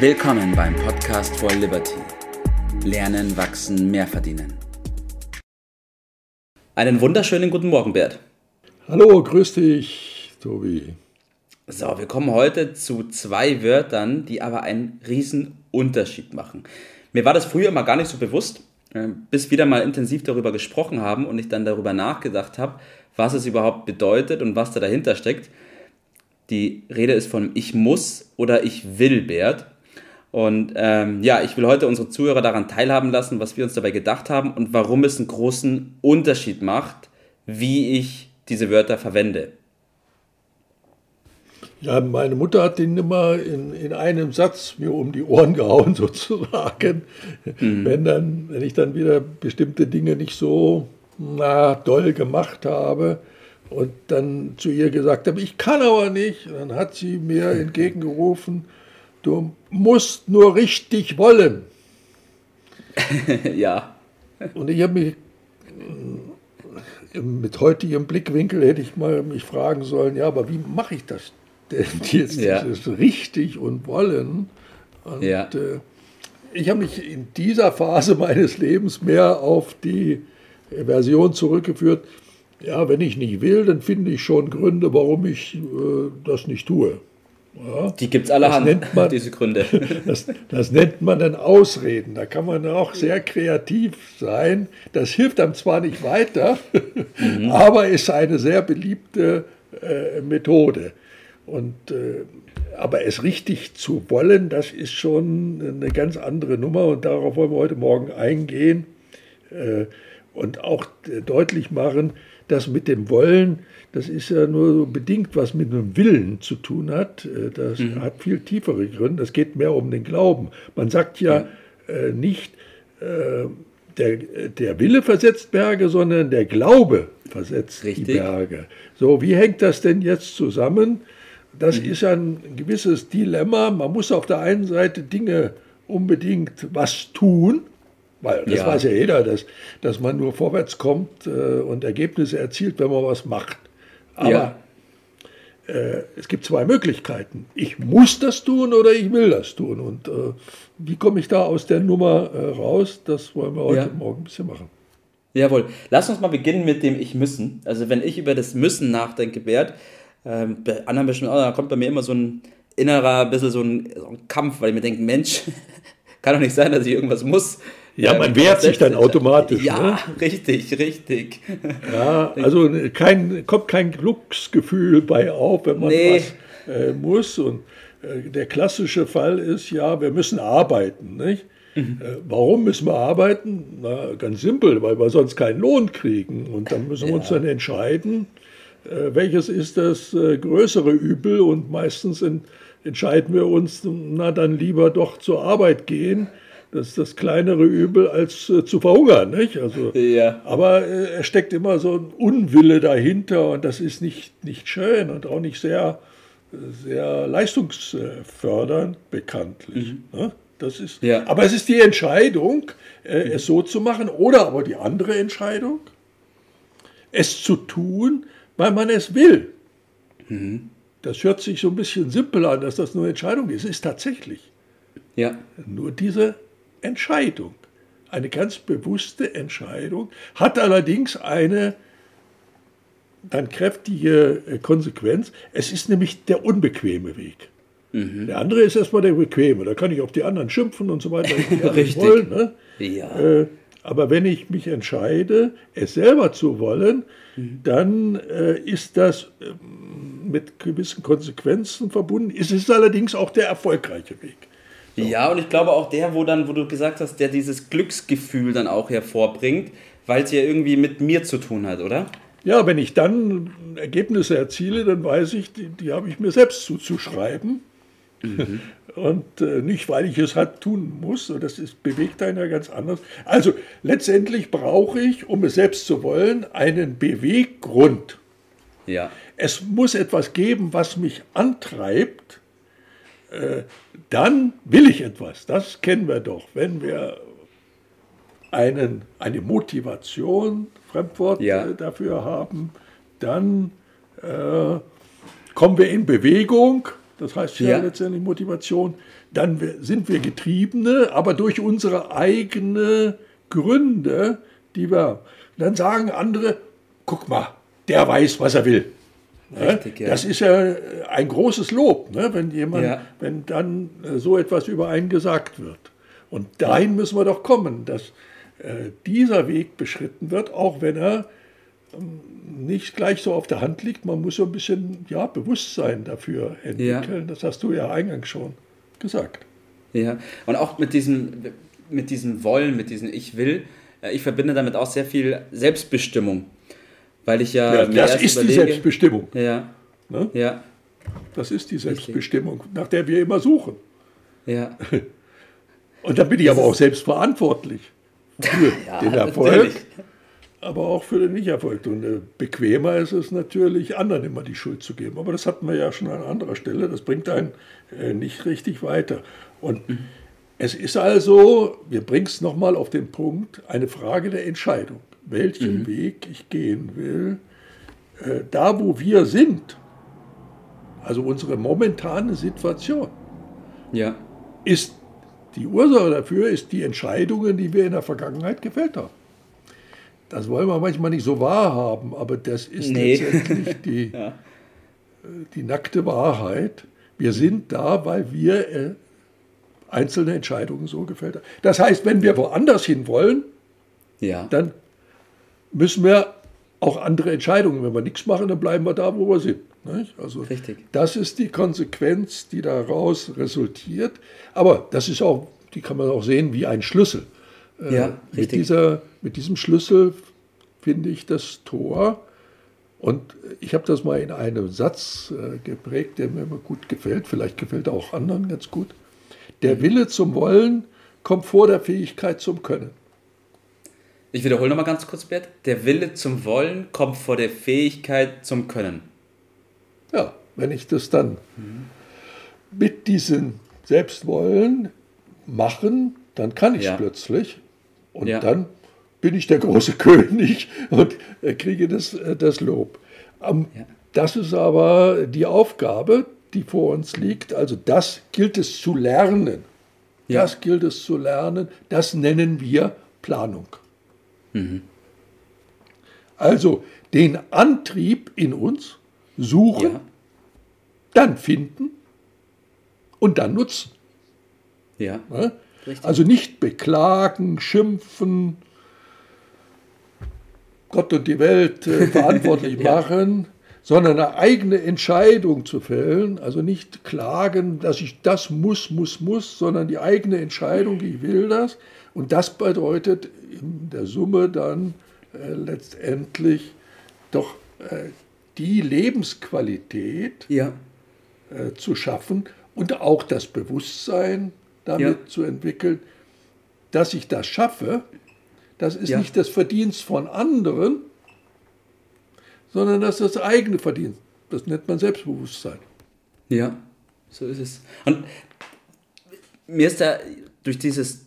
Willkommen beim Podcast for Liberty. Lernen, wachsen, mehr verdienen. Einen wunderschönen guten Morgen, Bert. Hallo, grüß dich, Tobi. So, wir kommen heute zu zwei Wörtern, die aber einen riesen Unterschied machen. Mir war das früher mal gar nicht so bewusst, äh, bis wir wieder mal intensiv darüber gesprochen haben und ich dann darüber nachgedacht habe, was es überhaupt bedeutet und was da dahinter steckt. Die Rede ist von ich muss oder ich will, Bert. Und ähm, ja, ich will heute unsere Zuhörer daran teilhaben lassen, was wir uns dabei gedacht haben und warum es einen großen Unterschied macht, wie ich diese Wörter verwende. Ja, meine Mutter hat den immer in, in einem Satz mir um die Ohren gehauen, sozusagen. Mhm. Wenn, dann, wenn ich dann wieder bestimmte Dinge nicht so na, doll gemacht habe und dann zu ihr gesagt habe, ich kann aber nicht, dann hat sie mir entgegengerufen, du musst nur richtig wollen. ja. Und ich habe mich mit heutigem Blickwinkel hätte ich mal mich fragen sollen, ja, aber wie mache ich das jetzt ja. richtig und wollen. Und ja. äh, ich habe mich in dieser Phase meines Lebens mehr auf die Version zurückgeführt, ja, wenn ich nicht will, dann finde ich schon Gründe, warum ich äh, das nicht tue. Ja, die gibt es allerhand, man, diese Gründe. Das, das, nennt man dann Ausreden. Da kann man auch sehr kreativ sein. Das hilft einem zwar nicht weiter, mhm. aber ist eine sehr beliebte äh, Methode. Und, äh, aber es richtig zu wollen, das ist schon eine ganz andere Nummer und darauf wollen wir heute Morgen eingehen äh, und auch deutlich machen, dass mit dem Wollen, das ist ja nur so bedingt, was mit dem Willen zu tun hat. Äh, das mhm. hat viel tiefere Gründe. Das geht mehr um den Glauben. Man sagt ja äh, nicht, äh, der, der Wille versetzt Berge, sondern der Glaube versetzt Richtig. die Berge. So, wie hängt das denn jetzt zusammen? Das mhm. ist ein gewisses Dilemma. Man muss auf der einen Seite Dinge unbedingt was tun, weil das ja. weiß ja jeder, dass, dass man nur vorwärts kommt äh, und Ergebnisse erzielt, wenn man was macht. Aber ja. äh, es gibt zwei Möglichkeiten. Ich muss das tun oder ich will das tun. Und äh, wie komme ich da aus der Nummer äh, raus? Das wollen wir heute ja. Morgen ein bisschen machen. Jawohl. Lass uns mal beginnen mit dem Ich müssen. Also wenn ich über das Müssen nachdenke, Bert, ähm, bei anderen bestimmt auch, da kommt bei mir immer so ein innerer, bisschen so ein, so ein Kampf, weil ich mir denke, Mensch, kann doch nicht sein, dass ich irgendwas muss. Ja, man wehrt sich dann automatisch. Ja, ne? richtig, richtig. Ja, also kein, kommt kein Glücksgefühl bei auf, wenn man nee. was äh, muss. Und äh, der klassische Fall ist ja, wir müssen arbeiten. Nicht? Mhm. Äh, warum müssen wir arbeiten? Na, ganz simpel, weil wir sonst keinen Lohn kriegen. Und dann müssen wir ja. uns dann entscheiden, äh, welches ist das äh, größere Übel und meistens entscheiden wir uns, na dann lieber doch zur Arbeit gehen. Das ist das kleinere Übel, als äh, zu verhungern. Nicht? Also, ja. Aber äh, es steckt immer so ein Unwille dahinter und das ist nicht, nicht schön und auch nicht sehr, sehr leistungsfördernd bekanntlich. Mhm. Ne? Das ist, ja. Aber es ist die Entscheidung, äh, mhm. es so zu machen oder aber die andere Entscheidung, es zu tun, weil man es will. Mhm. Das hört sich so ein bisschen simpel an, dass das nur eine Entscheidung ist. Es ist tatsächlich ja. nur diese Entscheidung. Eine ganz bewusste Entscheidung, hat allerdings eine dann kräftige äh, Konsequenz. Es ist nämlich der unbequeme Weg. Mhm. Der andere ist erstmal der bequeme. Da kann ich auf die anderen schimpfen und so weiter. Richtig. Wollen, ne? ja. Äh, aber wenn ich mich entscheide, es selber zu wollen, mhm. dann äh, ist das äh, mit gewissen Konsequenzen verbunden. Es ist allerdings auch der erfolgreiche Weg. So. Ja, und ich glaube auch der, wo dann, wo du gesagt hast, der dieses Glücksgefühl dann auch hervorbringt, weil es ja irgendwie mit mir zu tun hat, oder? Ja, wenn ich dann Ergebnisse erziele, dann weiß ich, die, die habe ich mir selbst zuzuschreiben. Mhm. Und äh, nicht, weil ich es halt tun muss. Und das ist, bewegt einen ja ganz anders. Also letztendlich brauche ich, um es selbst zu wollen, einen Beweggrund. Ja. Es muss etwas geben, was mich antreibt. Äh, dann will ich etwas. Das kennen wir doch. Wenn wir einen, eine Motivation, Fremdwort ja. äh, dafür haben, dann äh, kommen wir in Bewegung das heißt ja, ja, letztendlich Motivation, dann sind wir Getriebene, aber durch unsere eigenen Gründe, die wir, dann sagen andere, guck mal, der weiß, was er will. Ne? Richtig, ja. Das ist ja ein großes Lob, ne? wenn jemand, ja. wenn dann äh, so etwas über einen gesagt wird. Und dahin müssen wir doch kommen, dass äh, dieser Weg beschritten wird, auch wenn er ähm, nicht gleich so auf der Hand liegt. Man muss so ein bisschen ja, Bewusstsein dafür entwickeln. Ja. Das hast du ja eingangs schon gesagt. Ja, und auch mit diesem, mit diesem Wollen, mit diesem Ich will, äh, ich verbinde damit auch sehr viel Selbstbestimmung. Weil ich ja. ja das ist überlege, die Selbstbestimmung. Ja. Ne? ja. Das ist die Selbstbestimmung, nach der wir immer suchen. Ja. Und da bin ich das aber auch selbst verantwortlich für ja, den Erfolg. Natürlich aber auch für den Nicht-Erfolg. Und äh, bequemer ist es natürlich, anderen immer die Schuld zu geben. Aber das hatten wir ja schon an anderer Stelle. Das bringt einen äh, nicht richtig weiter. Und mhm. es ist also, wir bringen es nochmal auf den Punkt, eine Frage der Entscheidung, welchen mhm. Weg ich gehen will. Äh, da, wo wir sind, also unsere momentane Situation, ja. ist die Ursache dafür, ist die Entscheidungen, die wir in der Vergangenheit gefällt haben. Das wollen wir manchmal nicht so wahrhaben, aber das ist nee. letztendlich die, ja. Äh, die nackte Wahrheit. Wir sind da, weil wir äh, einzelne Entscheidungen so gefällt haben. Das heißt, wenn wir woanders hin wollen, ja. dann müssen wir auch andere Entscheidungen. Wenn wir nichts machen, dann bleiben wir da, wo wir sind. Also Richtig. das ist die Konsequenz, die daraus resultiert. Aber das ist auch, die kann man auch sehen wie ein Schlüssel. Äh, ja, mit, dieser, mit diesem Schlüssel finde ich das Tor. Und ich habe das mal in einem Satz äh, geprägt, der mir immer gut gefällt. Vielleicht gefällt er auch anderen ganz gut. Der mhm. Wille zum Wollen kommt vor der Fähigkeit zum Können. Ich wiederhole nochmal ganz kurz, Bert. Der Wille zum Wollen kommt vor der Fähigkeit zum Können. Ja, wenn ich das dann mhm. mit diesem Selbstwollen machen, dann kann ich es ja. plötzlich. Und ja. dann bin ich der große König und kriege das, äh, das Lob. Ähm, ja. Das ist aber die Aufgabe, die vor uns liegt. Also das gilt es zu lernen. Das gilt es zu lernen. Das nennen wir Planung. Mhm. Also den Antrieb in uns suchen, ja. dann finden und dann nutzen. Ja. Also nicht beklagen, schimpfen, Gott und die Welt äh, verantwortlich ja. machen, sondern eine eigene Entscheidung zu fällen. Also nicht klagen, dass ich das muss, muss, muss, sondern die eigene Entscheidung, ich will das. Und das bedeutet in der Summe dann äh, letztendlich doch äh, die Lebensqualität ja. äh, zu schaffen und auch das Bewusstsein damit ja. zu entwickeln, dass ich das schaffe, das ist ja. nicht das Verdienst von anderen, sondern das ist das eigene Verdienst. Das nennt man Selbstbewusstsein. Ja, so ist es. Und mir ist da durch dieses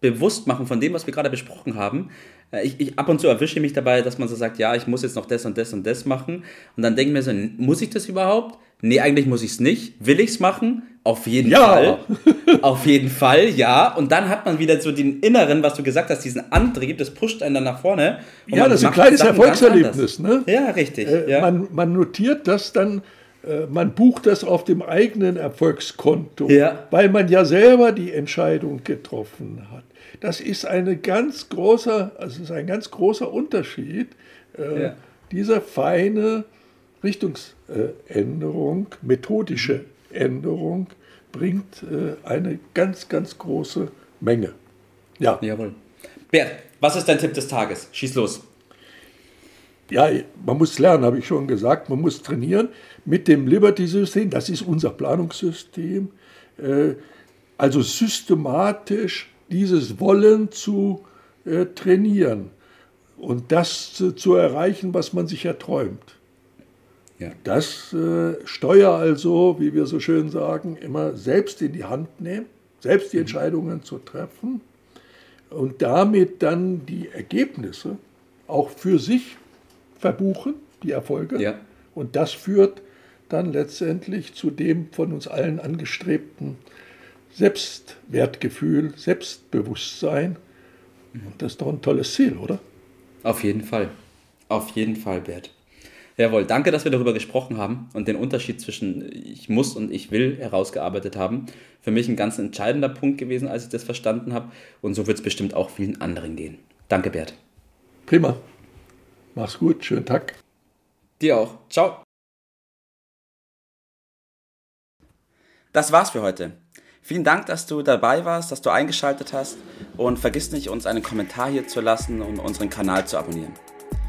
Bewusstmachen von dem, was wir gerade besprochen haben, äh, ich, ich, ab und zu erwische mich dabei, dass man so sagt, ja, ich muss jetzt noch das und das und das machen. Und dann denke ich mir so, muss ich das überhaupt? Nee, eigentlich muss ich es nicht. Will ich es machen? Auf jeden ja. Fall. Auf jeden Fall, ja. Und dann hat man wieder so den inneren, was du gesagt hast, diesen Antrieb, das pusht einen dann nach vorne. Ja, das ist ein kleines Erfolgserlebnis. Ne? Ja, richtig. Äh, ja. Man, man, notiert das dann, äh, man bucht das auf dem eigenen Erfolgskonto, ja. weil man ja selber die Entscheidung getroffen hat. Das ist eine ganz großer, also ist ein ganz großer Unterschied. Äh. Dieser feine Richtungsänderung, methodische Änderung bringt äh, eine ganz, ganz große Menge. Ja. Jawohl. Bert, was ist dein Tipp des Tages? Schieß los. Ja, man muss lernen, habe ich schon gesagt. Man muss trainieren mit dem Liberty-System. Das ist unser Planungssystem. Äh, also systematisch dieses Wollen zu äh, trainieren und das zu erreichen, was man sich erträumt. Ja. Das äh, Steuer also, wie wir so schön sagen, immer selbst in die Hand nehmen, selbst die mhm. Entscheidungen zu treffen und damit dann die Ergebnisse auch für sich verbuchen, die Erfolge. Ja. Und das führt dann letztendlich zu dem von uns allen angestrebten Selbstwertgefühl, Selbstbewusstsein. Und das ist doch ein tolles Ziel, oder? Auf jeden Fall. Auf jeden Fall, Bert. Jawohl, danke, dass wir darüber gesprochen haben und den Unterschied zwischen ich muss und ich will herausgearbeitet haben. Für mich ein ganz entscheidender Punkt gewesen, als ich das verstanden habe. Und so wird es bestimmt auch vielen anderen gehen. Danke, Bert. Prima. Mach's gut. Schönen Tag. Dir auch. Ciao. Das war's für heute. Vielen Dank, dass du dabei warst, dass du eingeschaltet hast und vergiss nicht, uns einen Kommentar hier zu lassen und unseren Kanal zu abonnieren.